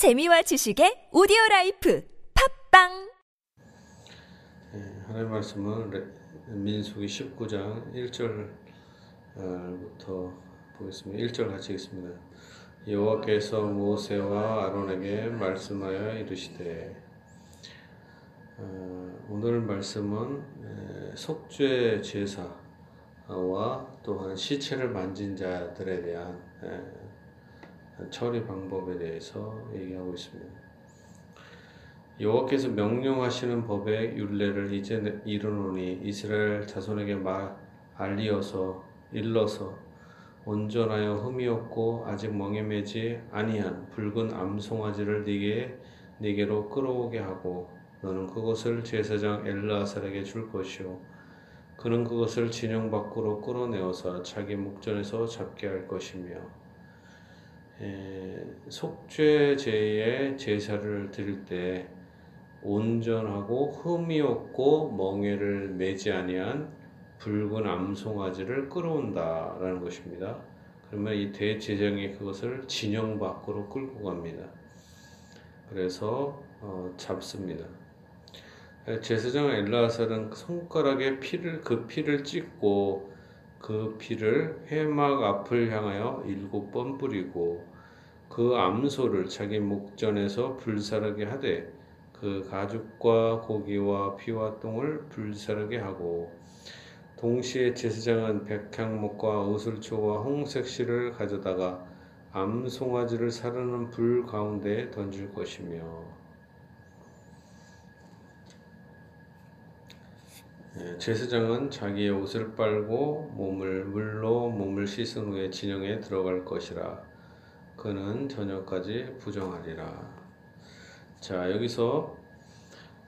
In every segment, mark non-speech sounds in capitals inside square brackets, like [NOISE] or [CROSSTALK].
재미와 지식의 오디오 life 팟빵 예, 하나님 말씀은 레- 민수기 19장 1절부터 보겠습니다. 1절 같이 읽습니다. 여호와께서 모세와 아론에게 말씀하여 이르시되 어, 오늘 말씀은 에, 속죄 제사와 또한 시체를 만진 자들에 대한 에, 처리 방법에 대해서 얘기하고 있습니다. 여호와께서 명령하시는 법의 율례를 이제 이르노니 이스라엘 자손에게 말 알리어서 일러서 온전하여 흠이 없고 아직 멍에 매지 아니한 붉은 암송아지를 네게 네게로 끌어오게 하고 너는 그것을 제사장 엘라살에게 줄 것이요 그는 그것을 진영 밖으로 끌어내어서 자기 목전에서 잡게 할 것이며 에, 속죄제의 제사를 드릴 때 온전하고 흠이 없고 멍에를 매지 아니한 붉은 암송아지를 끌어온다라는 것입니다. 그러면 이 대제정이 그것을 진영 밖으로 끌고 갑니다. 그래서 어, 잡습니다. 제사장 엘라살은 손가락에 피를 그 피를 찍고 그 피를 회막 앞을 향하여 일곱 번 뿌리고 그 암소를 자기 목전에서 불사르게 하되 그 가죽과 고기와 피와 똥을 불사르게 하고 동시에 제사장은 백향목과 의술초와 홍색 실을 가져다가 암송아지를 사르는 불 가운데에 던질 것이며. 예, 제사장은 자기의 옷을 빨고 몸을 물로 몸을 씻은 후에 진영에 들어갈 것이라 그는 저녁까지 부정하리라. 자 여기서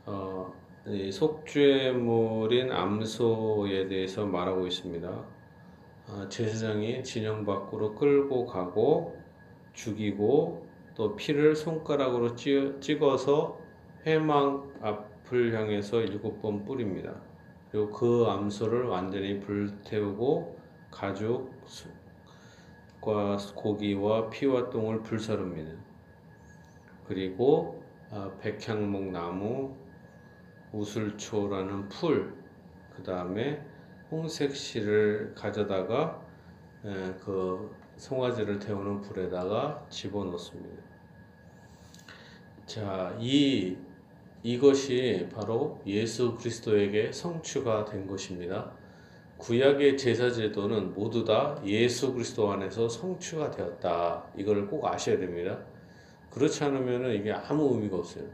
어, 이 속죄물인 암소에 대해서 말하고 있습니다. 어, 제사장이 진영 밖으로 끌고 가고 죽이고 또 피를 손가락으로 찌- 찍어서 회망 앞을 향해서 일곱 번 뿌립니다. 그리고 그 암소를 완전히 불태우고 가죽 과 고기와 피와 똥을 불사릅니다. 그리고 아, 백향목 나무, 우슬초라는 풀, 그 다음에 홍색 실을 가져다가 에, 그 송아지를 태우는 불에다가 집어넣습니다. 자, 이 이것이 바로 예수 그리스도에게 성취가 된 것입니다. 구약의 제사 제도는 모두 다 예수 그리스도 안에서 성취가 되었다. 이걸 꼭 아셔야 됩니다. 그렇지 않으면 이게 아무 의미가 없어요.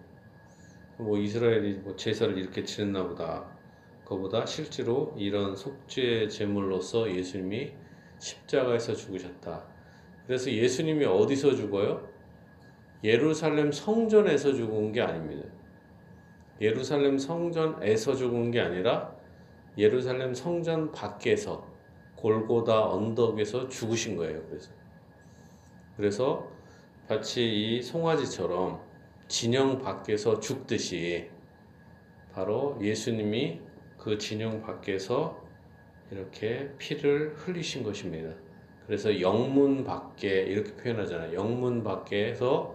뭐 이스라엘이 뭐 제사를 이렇게 지냈나 보다. 그보다 실제로 이런 속죄 제물로서 예수님이 십자가에서 죽으셨다. 그래서 예수님이 어디서 죽어요? 예루살렘 성전에서 죽은 게 아닙니다. 예루살렘 성전에서 죽은 게 아니라 예루살렘 성전 밖에서 골고다 언덕에서 죽으신 거예요. 그래서 그래서 마치 이 송아지처럼 진영 밖에서 죽듯이 바로 예수님이 그 진영 밖에서 이렇게 피를 흘리신 것입니다. 그래서 영문 밖에 이렇게 표현하잖아요. 영문 밖에서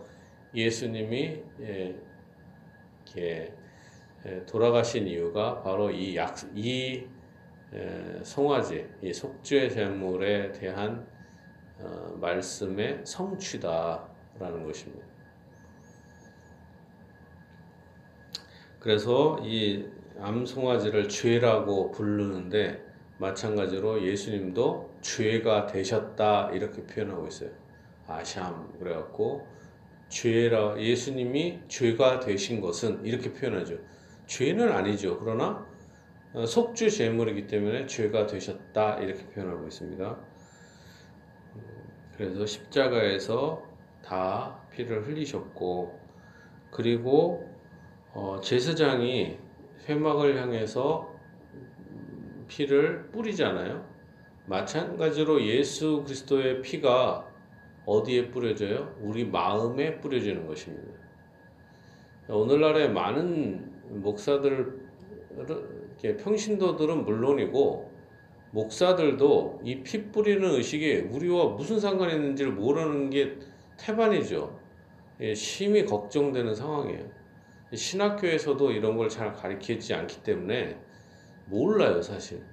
예수님이 예, 이렇게 예, 돌아가신 이유가 바로 이 약, 이 예, 송아지, 이 속죄 제물에 대한 어, 말씀의 성취다라는 것입니다. 그래서 이 암송아지를 죄라고 부르는데 마찬가지로 예수님도 죄가 되셨다 이렇게 표현하고 있어요. 아샴 그래갖고 죄라 예수님이 죄가 되신 것은 이렇게 표현하죠. 죄는 아니죠. 그러나 어, 속죄 제물이기 때문에 죄가 되셨다 이렇게 표현하고 있습니다. 그래서 십자가에서 다 피를 흘리셨고 그리고 어, 제사장이 회막을 향해서 피를 뿌리잖아요. 마찬가지로 예수 그리스도의 피가 어디에 뿌려져요? 우리 마음에 뿌려지는 것입니다. 오늘날에 많은 목사들, 평신도들은 물론이고 목사들도 이 피 뿌리는 의식이 우리와 무슨 상관이 있는지를 모르는 게 태반이죠. 예, 심히 걱정되는 상황이에요. 신학교에서도 이런 걸 잘 가르치지 않기 때문에 몰라요, 사실.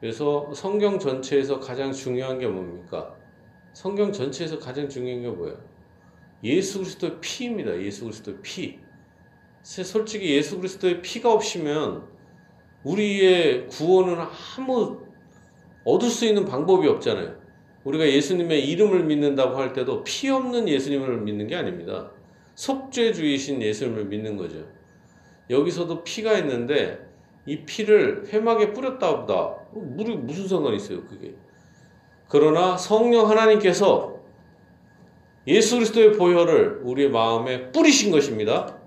그래서 성경 전체에서 가장 중요한 게 뭡니까? 성경 전체에서 가장 중요한 게 뭐예요? 예수 그리스도의 피입니다. 예수 그리스도의 피. 솔직히 예수 그리스도의 피가 없으면 우리의 구원은 아무 얻을 수 있는 방법이 없잖아요. 우리가 예수님의 이름을 믿는다고 할 때도 피 없는 예수님을 믿는 게 아닙니다. 속죄주이신 예수님을 믿는 거죠. 여기서도 피가 있는데 이 피를 회막에 뿌렸다 보다 물이 무슨 상관이 있어요, 그게. 그러나 성령 하나님께서 예수 그리스도의 보혈을 우리의 마음에 뿌리신 것입니다.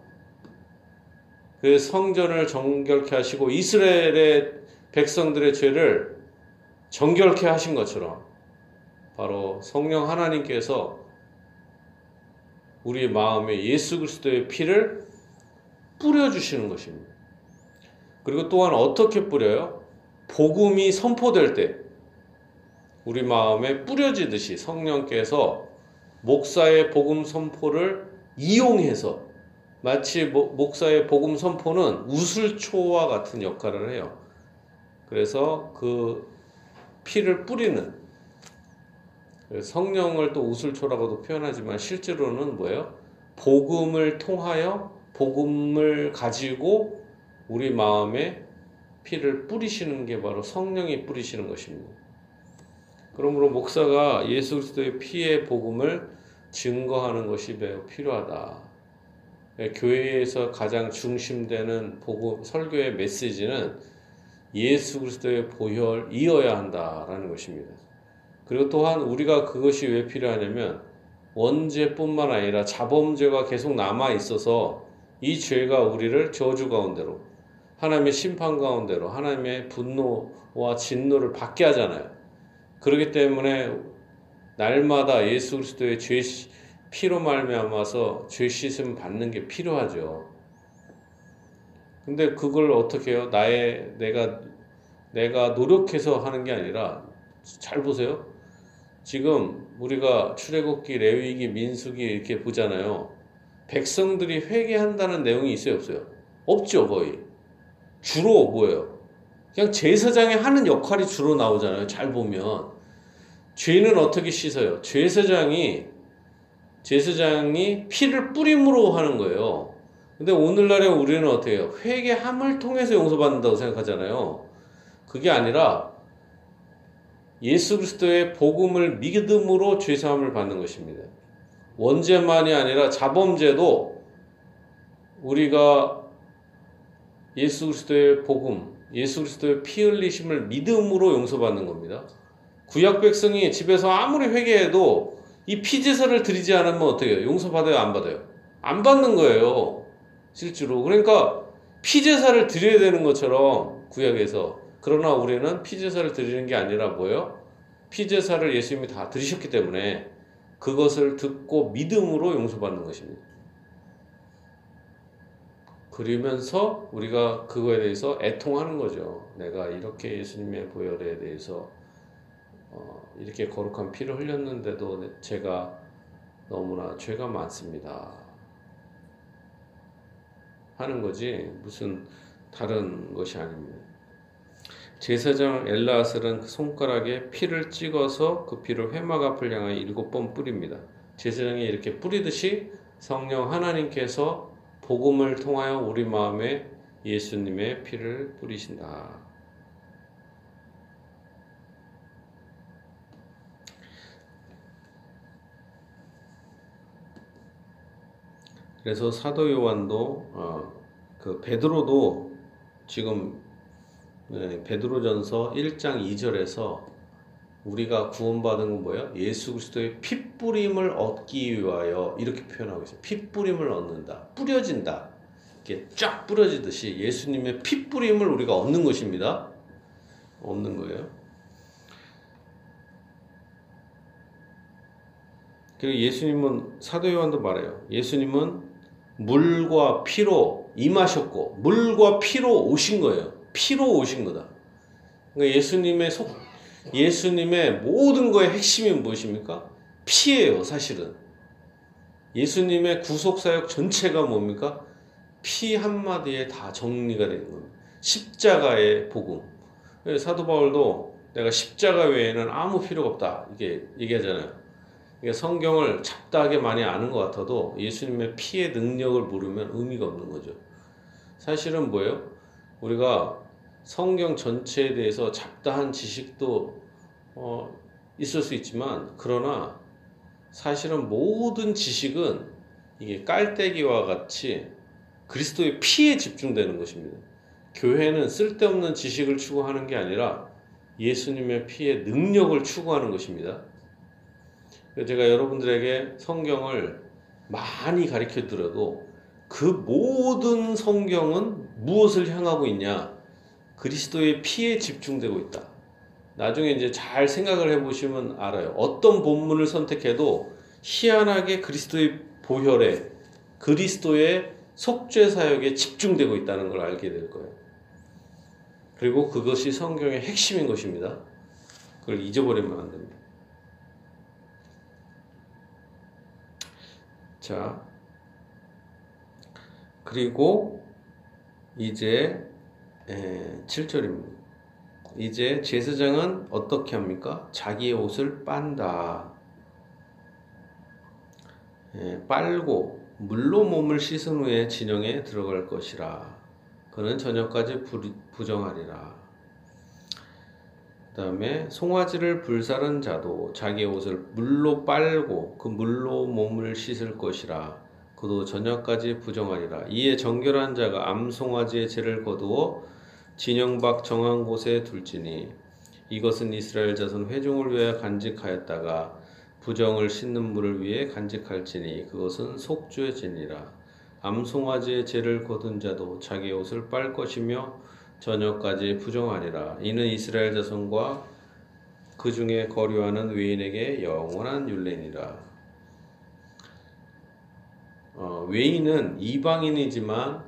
그 성전을 정결케 하시고 이스라엘의 백성들의 죄를 정결케 하신 것처럼 바로 성령 하나님께서 우리 마음에 예수 그리스도의 피를 뿌려주시는 것입니다. 그리고 또한 어떻게 뿌려요? 복음이 선포될 때 우리 마음에 뿌려지듯이 성령께서 목사의 복음 선포를 이용해서 마치 목사의 복음 선포는 우슬초와 같은 역할을 해요. 그래서 그 피를 뿌리는 성령을 또 우슬초라고도 표현하지만 실제로는 뭐예요? 복음을 통하여 복음을 가지고 우리 마음에 피를 뿌리시는 게 바로 성령이 뿌리시는 것입니다. 그러므로 목사가 예수 그리스도의 피의 복음을 증거하는 것이 매우 필요하다. 교회에서 가장 중심되는 복음 설교의 메시지는 예수 그리스도의 보혈이어야 한다라는 것입니다. 그리고 또한 우리가 그것이 왜 필요하냐면 원죄뿐만 아니라 자범죄가 계속 남아 있어서 이 죄가 우리를 저주 가운데로 하나님의 심판 가운데로 하나님의 분노와 진노를 받게 하잖아요. 그렇기 때문에 날마다 예수 그리스도의 죄 피로 말미암아서 죄 씻음 받는 게 필요하죠. 근데 그걸 어떻게 해요? 나의 내가 내가 노력해서 하는 게 아니라 잘 보세요. 지금 우리가 출애굽기, 레위기, 민수기 이렇게 보잖아요. 백성들이 회개한다는 내용이 있어요, 없어요? 없죠, 거의. 주로 뭐예요? 그냥 제사장이 하는 역할이 주로 나오잖아요. 잘 보면. 죄는 어떻게 씻어요? 제사장이 제사장이 피를 뿌림으로 하는 거예요. 근데 오늘날에 우리는 어떻게 해요? 회개함을 통해서 용서받는다고 생각하잖아요. 그게 아니라 예수 그리스도의 복음을 믿음으로 죄사함을 받는 것입니다. 원죄만이 아니라 자범죄도 우리가 예수 그리스도의 복음, 예수 그리스도의 피 흘리심을 믿음으로 용서받는 겁니다. 구약 백성이 집에서 아무리 회개해도 이 피제사를 드리지 않으면 어떻게 해요? 용서받아요? 안 받아요? 안 받는 거예요. 실제로. 그러니까 피제사를 드려야 되는 것처럼 구약에서 그러나 우리는 피제사를 드리는 게 아니라 뭐예요? 피제사를 예수님이 다 드리셨기 때문에 그것을 듣고 믿음으로 용서받는 것입니다. 그러면서 우리가 그거에 대해서 애통하는 거죠. 내가 이렇게 예수님의 보혈에 대해서 어, 이렇게 거룩한 피를 흘렸는데도 제가 너무나 죄가 많습니다. 하는 거지 무슨 다른 것이 아닙니다. 제사장 엘라스는 그 손가락에 피를 찍어서 그 피를 회막 앞을 향하여 일곱 번 뿌립니다. 제사장이 이렇게 뿌리듯이 성령 하나님께서 복음을 통하여 우리 마음에 예수님의 피를 뿌리신다. 그래서 사도 요한도 어, 그 베드로도 지금 네, 베드로전서 1장 2절에서 우리가 구원받은 건 뭐예요? 예수 그리스도의 핏뿌림을 얻기 위하여 이렇게 표현하고 있어요. 핏뿌림을 얻는다. 뿌려진다. 이렇게 쫙 뿌려지듯이 예수님의 핏뿌림을 우리가 얻는 것입니다. 얻는 거예요. 그리고 예수님은 사도 요한도 말해요. 예수님은 물과 피로 임하셨고 물과 피로 오신 거예요. 피로 오신 거다. 그러니까 예수님의 속, 예수님의 모든 거의 핵심이 무엇입니까? 피예요, 사실은. 예수님의 구속 사역 전체가 뭡니까? 피 한마디에 다 정리가 되는 겁니다. 십자가의 복음. 사도 바울도 내가 십자가 외에는 아무 필요가 없다. 이게 얘기하잖아요. 성경을 잡다하게 많이 아는 것 같아도 예수님의 피의 능력을 모르면 의미가 없는 거죠. 사실은 뭐예요? 우리가 성경 전체에 대해서 잡다한 지식도 어, 있을 수 있지만 그러나 사실은 모든 지식은 이게 깔때기와 같이 그리스도의 피에 집중되는 것입니다. 교회는 쓸데없는 지식을 추구하는 게 아니라 예수님의 피의 능력을 추구하는 것입니다. 제가 여러분들에게 성경을 많이 가르쳐 드려도 그 모든 성경은 무엇을 향하고 있냐? 그리스도의 피에 집중되고 있다. 나중에 이제 잘 생각을 해보시면 알아요. 어떤 본문을 선택해도 희한하게 그리스도의 보혈에 그리스도의 속죄 사역에 집중되고 있다는 걸 알게 될 거예요. 그리고 그것이 성경의 핵심인 것입니다. 그걸 잊어버리면 안 됩니다. 자, 그리고 이제 7절입니다. 이제 제사장은 어떻게 합니까? 자기의 옷을 빤다. 빨고 물로 몸을 씻은 후에 진영에 들어갈 것이라. 그는 저녁까지 부정하리라. 그 다음에 송아지를 불사른 자도 자기의 옷을 물로 빨고 그 물로 몸을 씻을 것이라. 그도 저녁까지 부정하리라. 이에 정결한 자가 암송아지의 죄를 거두어 진영 밖 정한 곳에 둘지니 이것은 이스라엘 자손 회중을 위하여 간직하였다가 부정을 씻는 물을 위해 간직할지니 그것은 진이라 암송아지의 죄를 거둔 자도 자기 옷을 빨 것이며 저녁까지 부정하리라 이는 이스라엘 자손과 그 중에 거류하는 외인에게 영원한 율례니라 어, 외인은 이방인이지만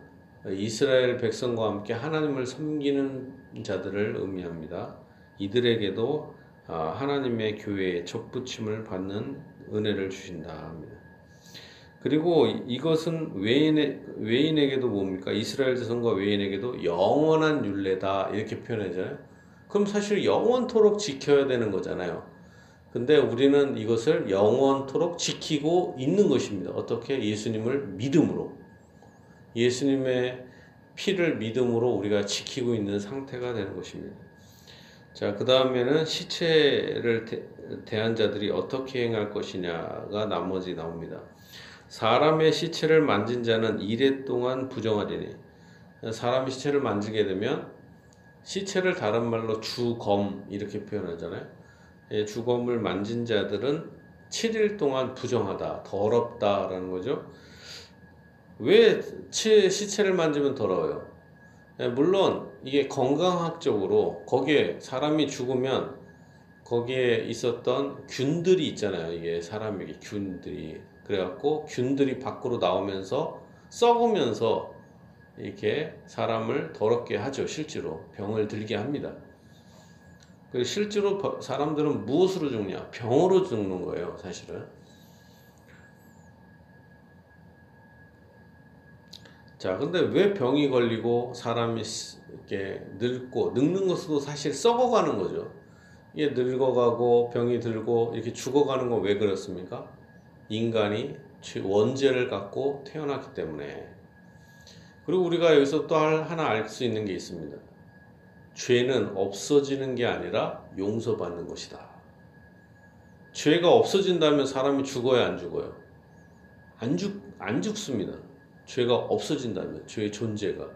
이스라엘 백성과 함께 하나님을 섬기는 자들을 의미합니다. 이들에게도 아, 하나님의 교회에 접붙임을 받는 은혜를 주신다 합니다. 그리고 이것은 외인에, 외인에게도 뭡니까? 이스라엘 자손과 외인에게도 영원한 윤례다 이렇게 표현하잖아요. 그럼 사실 영원토록 지켜야 되는 거잖아요. 근데 우리는 이것을 영원토록 지키고 있는 것입니다. 어떻게? 예수님을 믿음으로. 예수님의 피를 믿음으로 우리가 지키고 있는 상태가 되는 것입니다. 자, 그 다음에는 시체를 대, 한 자들이 어떻게 행할 것이냐가 나머지 나옵니다. 사람의 시체를 만진 자는 이래 동안 부정하리니 사람의 시체를 만지게 되면 시체를 다른 말로 주검 이렇게 표현하잖아요. 예, 주검을 만진 자들은 7일 동안 부정하다, 더럽다라는 거죠. 왜 시체를 만지면 더러워요? 네, 물론 이게 건강학적으로 거기에 사람이 죽으면 거기에 있었던 균들이 있잖아요. 이게 사람에게 균들이 그래갖고 균들이 밖으로 나오면서 썩으면서 이렇게 사람을 더럽게 하죠. 실제로 병을 들게 합니다. 실제로 사람들은 무엇으로 죽냐? 병으로 죽는 거예요, 사실은. 자, 근데 왜 병이 걸리고 사람이 이렇게 늙고 늙는 것도 사실 썩어가는 거죠. 이게 늙어가고 병이 들고 이렇게 죽어가는 건 왜 그렇습니까? 인간이 원죄를 갖고 태어났기 때문에. 그리고 우리가 여기서 또 하나 알 수 있는 게 있습니다. 죄는 없어지는 게 아니라 용서받는 것이다. 죄가 없어진다면 사람이 죽어야 안 죽어요? 안 죽, 안 죽습니다. 죄가 없어진다면 죄의 존재가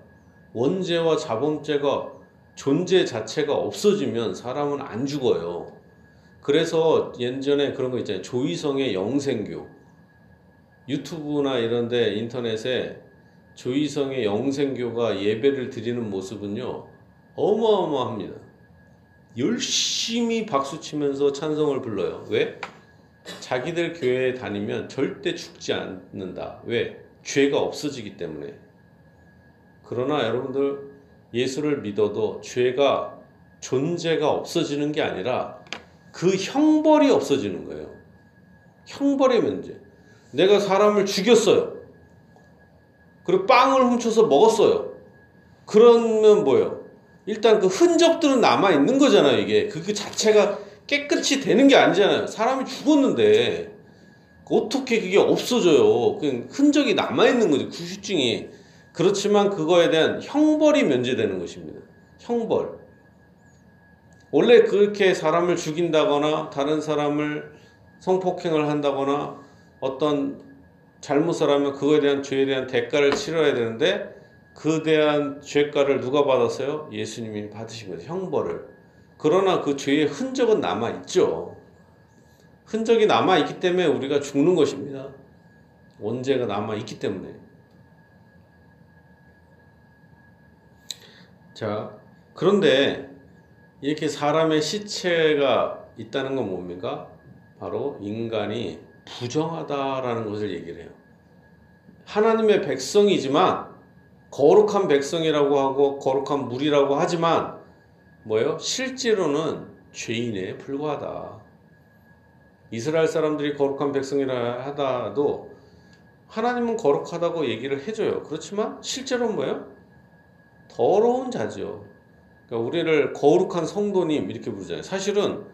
원죄와 자범죄가 존재 자체가 없어지면 사람은 안 죽어요. 그래서 예전에 그런 거 있잖아요. 조이성의 영생교 유튜브나 이런데 인터넷에 조이성의 영생교가 예배를 드리는 모습은요 어마어마합니다. 열심히 박수 치면서 찬성을 불러요. 왜? 자기들 교회에 다니면 절대 죽지 않는다. 왜? 죄가 없어지기 때문에. 그러나 여러분들 예수를 믿어도 죄가 존재가 없어지는 게 아니라 그 형벌이 없어지는 거예요. 형벌의 문제. 내가 사람을 죽였어요. 그리고 빵을 훔쳐서 먹었어요. 그러면 뭐예요? 일단 그 흔적들은 남아 있는 거잖아요, 이게. 그 자체가 깨끗이 되는 게 아니잖아요. 사람이 죽었는데 어떻게 그게 없어져요? 그 흔적이 남아 있는 거죠, 그 후유증이. 그렇지만 그거에 대한 형벌이 면제되는 것입니다. 형벌. 원래 그렇게 사람을 죽인다거나 다른 사람을 성폭행을 한다거나 어떤 잘못을 하면 그거에 대한 죄에 대한 대가를 치러야 되는데 그 대한 죄가를 누가 받았어요? 예수님이 받으신 거죠. 형벌을. 그러나 그 죄의 흔적은 남아 있죠. 흔적이 남아 있기 때문에 우리가 죽는 것입니다. 원죄가 남아 있기 때문에. 자, 그런데 이렇게 사람의 시체가 있다는 건 뭡니까? 바로 인간이 부정하다라는 것을 얘기를 해요. 하나님의 백성이지만 거룩한 백성이라고 하고 거룩한 물이라고 하지만 뭐예요? 실제로는 죄인에 불과하다. 이스라엘 사람들이 거룩한 백성이라 하다도 하나님은 거룩하다고 얘기를 해줘요. 그렇지만 실제로는 뭐예요? 더러운 자죠. 그러니까 우리를 거룩한 성도님 이렇게 부르잖아요. 사실은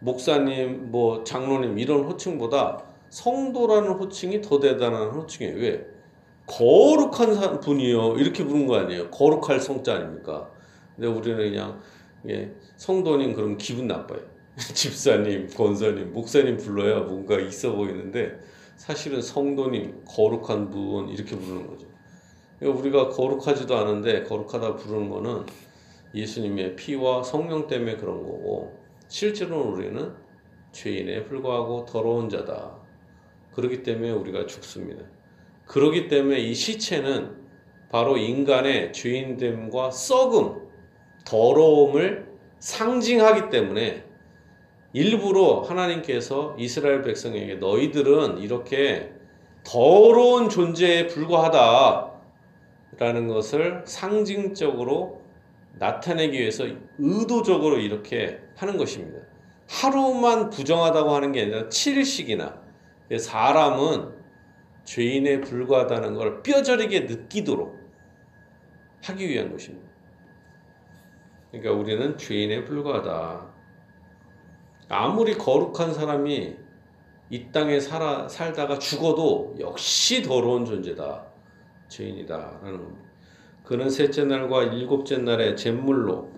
목사님, 뭐 장로님 이런 호칭보다 성도라는 호칭이 더 대단한 호칭이에요. 왜? 거룩한 분이요. 이렇게 부른 거 아니에요. 거룩할 성자 아닙니까? 근데 우리는 그냥 예, 성도님 그럼 기분 나빠요. [LAUGHS] 집사님, 권사님, 목사님 불러야 뭔가 있어 보이는데 사실은 성도님, 거룩한 분 이렇게 부르는 거죠. 그러니까 우리가 거룩하지도 않은데 거룩하다 부르는 거는 예수님의 피와 성령 때문에 그런 거고 실제로는 우리는 죄인에 불과하고 더러운 자다. 그렇기 때문에 우리가 죽습니다. 그렇기 때문에 이 시체는 바로 인간의 죄인됨과 썩음, 더러움을 상징하기 때문에 일부러 하나님께서 이스라엘 백성에게 너희들은 이렇게 더러운 존재에 불과하다 라는 것을 상징적으로 나타내기 위해서 의도적으로 이렇게 하는 것입니다. 하루만 부정하다고 하는 게 아니라 7일씩이나 사람은 죄인에 불과하다는 걸 뼈저리게 느끼도록 하기 위한 것입니다. 그러니까 우리는 죄인에 불과하다. 아무리 거룩한 사람이 이 땅에 살아, 살다가 죽어도 역시 더러운 존재다. 죄인이다 라는 겁니다. 그는 셋째 날과 일곱째 날에 잿물로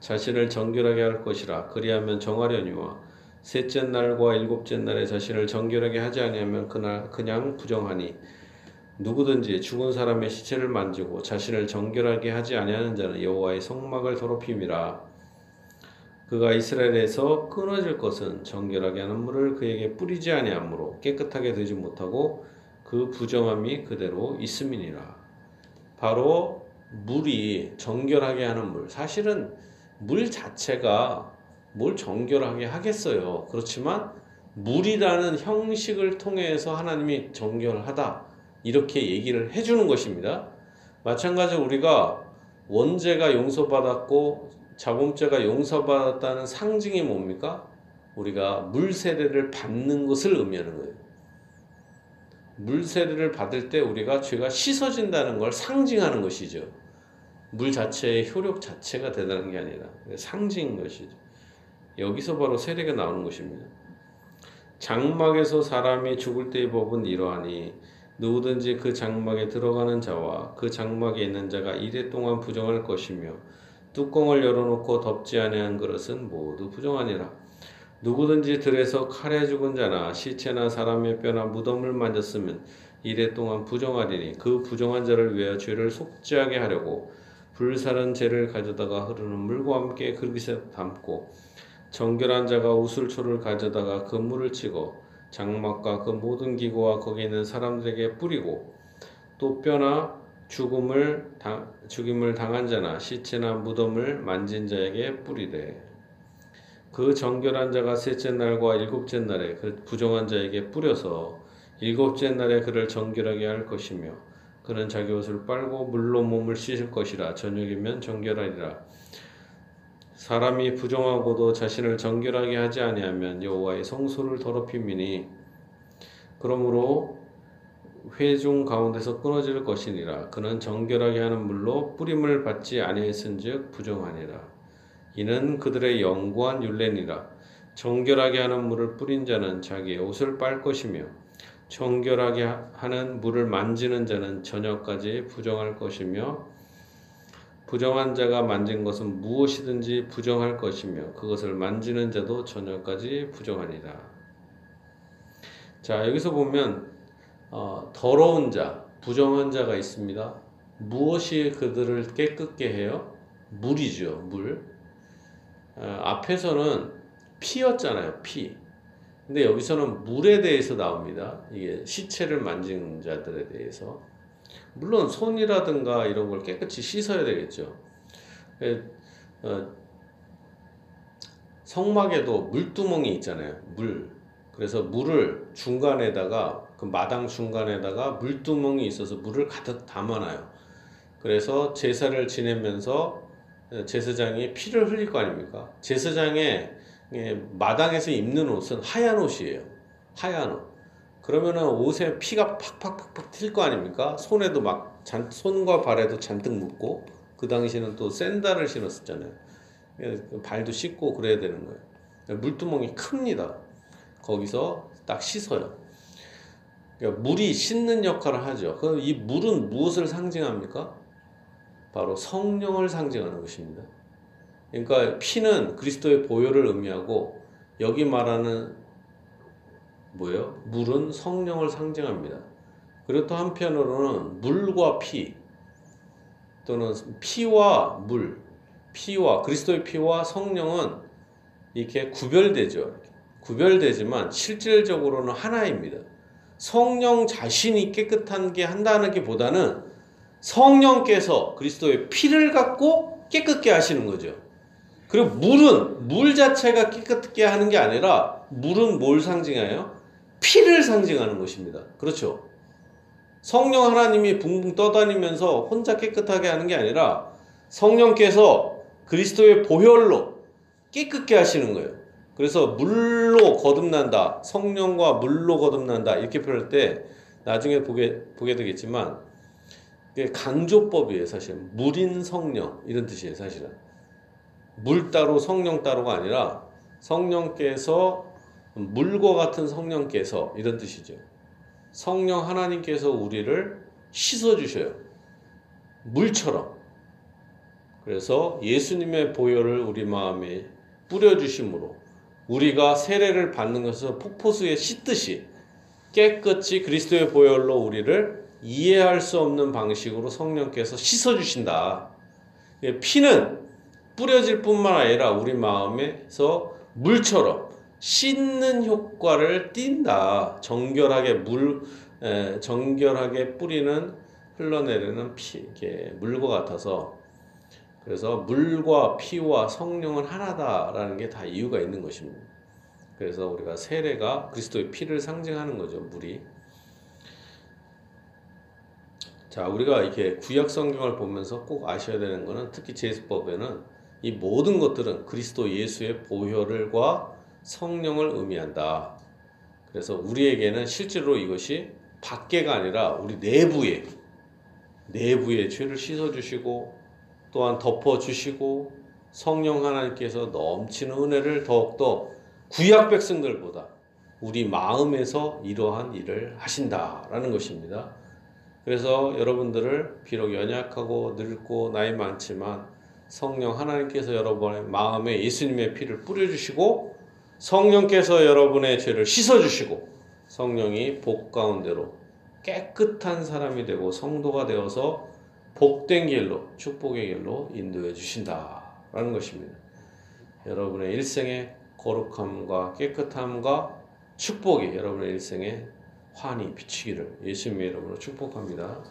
자신을 정결하게 할 것이라 그리하면 정하려니와 셋째 날과 일곱째 날에 자신을 정결하게 하지 아니하면 그날 그냥 부정하니 누구든지 죽은 사람의 시체를 만지고 자신을 정결하게 하지 아니하는 자는 여호와의 성막을 더럽힘이라. 그가 이스라엘에서 끊어질 것은 정결하게 하는 물을 그에게 뿌리지 아니하므로 깨끗하게 되지 못하고 그 부정함이 그대로 있음이니라 바로 물이 정결하게 하는 물 사실은 물 자체가 뭘 정결하게 하겠어요. 그렇지만 물이라는 형식을 통해서 하나님이 정결하다. 이렇게 얘기를 해주는 것입니다. 마찬가지로 우리가 원죄가 용서받았고 자범죄가 용서받았다는 상징이 뭡니까? 우리가 물 세례를 받는 것을 의미하는 거예요. 물 세례를 받을 때 우리가 죄가 씻어진다는 걸 상징하는 것이죠. 물 자체의 효력 자체가 대단한 게 아니라 상징인 것이죠. 여기서 바로 세례가 나오는 것입니다. 장막에서 사람이 죽을 때의 법은 이러하니 누구든지 그 장막에 들어가는 자와 그 장막에 있는 자가 이래 동안 부정할 것이며 뚜껑을 열어놓고 덮지 아니한 그릇은 모두 부정하니라. 누구든지 들에서 칼에 죽은 자나 시체나 사람의 뼈나 무덤을 만졌으면 이래 동안 부정하리니 그 부정한 자를 위하여 죄를 속죄하게 하려고 불사른 죄를 가져다가 흐르는 물과 함께 그릇에 담고 정결한 자가 우슬초를 가져다가 그 물을 치고 장막과 그 모든 기구와 거기 있는 사람들에게 뿌리고 또 뼈나 죽음을 당, 죽임을 당한 자나 시체나 무덤을 만진 자에게 뿌리되 그 정결한 자가 셋째 날과 일곱째 날에 그 부정한 자에게 뿌려서 일곱째 날에 그를 정결하게 할 것이며 그는 자기 옷을 빨고 물로 몸을 씻을 것이라. 저녁이면 정결하리라. 사람이 부정하고도 자신을 정결하게 하지 아니하면 여호와의 성소를 더럽힘이니 그러므로 회중 가운데서 끊어질 것이니라. 그는 정결하게 하는 물로 뿌림을 받지 아니했은즉 부정하니라 이는 그들의 영구한 율례니라 정결하게 하는 물을 뿌린 자는 자기의 옷을 빨 것이며 정결하게 하는 물을 만지는 자는 저녁까지 부정할 것이며 부정한 자가 만진 것은 무엇이든지 부정할 것이며 그것을 만지는 자도 저녁까지 부정하니라. 자 여기서 보면 어, 더러운 자, 부정한 자가 있습니다. 무엇이 그들을 깨끗게 해요? 물이죠, 물. 어, 앞에서는 피였잖아요, 피. 근데 여기서는 물에 대해서 나옵니다. 이게 시체를 만진 자들에 대해서. 물론 손이라든가 이런 걸 깨끗이 씻어야 되겠죠. 예, 어, 성막에도 물두멍이 있잖아요. 물. 그래서 물을 중간에다가 그 마당 중간에다가 물두멍이 있어서 물을 가득 담아놔요. 그래서 제사를 지내면서 제사장이 피를 흘릴 거 아닙니까? 제사장의 예, 마당에서 입는 옷은 하얀 옷이에요. 하얀 옷. 그러면은 옷에 피가 팍팍팍팍 튈 거 아닙니까? 손에도 막 잔, 손과 발에도 잔뜩 묻고 그 당시에는 또 샌들을 신었었잖아요. 예, 발도 씻고 그래야 되는 거예요. 물두멍이 큽니다. 거기서 딱 씻어요. 그러니까 물이 씻는 역할을 하죠. 그럼 이 물은 무엇을 상징합니까? 바로 성령을 상징하는 것입니다. 그러니까 피는 그리스도의 보혈을 의미하고 여기 말하는 뭐예요? 물은 성령을 상징합니다. 그리고 또 한편으로는 물과 피 또는 피와 물, 피와 그리스도의 피와 성령은 이렇게 구별되죠. 구별되지만 실질적으로는 하나입니다. 성령 자신이 깨끗한 게 한다는 게 보다는 성령께서 그리스도의 피를 갖고 깨끗게 하시는 거죠. 그리고 물은 물 자체가 깨끗게 하는 게 아니라 물은 뭘 상징해요? 피를 상징하는 것입니다. 그렇죠. 성령 하나님이 붕붕 떠다니면서 혼자 깨끗하게 하는 게 아니라 성령께서 그리스도의 보혈로 깨끗게 하시는 거예요. 그래서 물로 거듭난다. 성령과 물로 거듭난다. 이렇게 표현할 때 나중에 보게, 보게 되겠지만 강조법이에요. 사실. 물인 성령. 이런 뜻이에요. 사실은. 물 따로 성령 따로가 아니라 성령께서 물과 같은 성령께서 이런 뜻이죠. 성령 하나님께서 우리를 씻어 주셔요. 물처럼. 그래서 예수님의 보혈을 우리 마음에 뿌려 주심으로 우리가 세례를 받는 것은 폭포수에 씻듯이 깨끗이 그리스도의 보혈로 우리를 이해할 수 없는 방식으로 성령께서 씻어 주신다. 예, 피는 뿌려질 뿐만 아니라 우리 마음에서 물처럼 씻는 효과를 띈다. 정결하게 물, 에, 정결하게 뿌리는 흘러내리는 피, 이게 물과 같아서 그래서 물과 피와 성령은 하나다라는 게 다 이유가 있는 것입니다. 그래서 우리가 세례가 그리스도의 피를 상징하는 거죠, 물이. 자, 우리가 이렇게 구약 성경을 보면서 꼭 아셔야 되는 거는 특히 제수법에는 이 모든 것들은 그리스도 예수의 보혈과 성령을 의미한다. 그래서 우리에게는 실제로 이것이 밖에가 아니라 우리 내부에 내부의 죄를 씻어 주시고 또한 덮어 주시고 성령 하나님께서 넘치는 은혜를 더욱더 구약 백성들보다 우리 마음에서 이러한 일을 하신다라는 것입니다. 그래서 여러분들을 비록 연약하고 늙고 나이 많지만 성령 하나님께서 여러분의 마음에 예수님의 피를 뿌려주시고 성령께서 여러분의 죄를 씻어주시고 성령이 복 가운데로 깨끗한 사람이 되고 성도가 되어서 복된 길로 축복의 길로 인도해 주신다라는 것입니다. 여러분의 일생의 거룩함과 깨끗함과 축복이 여러분의 일생에 환히 비치기를 예수님의 이름으로 축복합니다.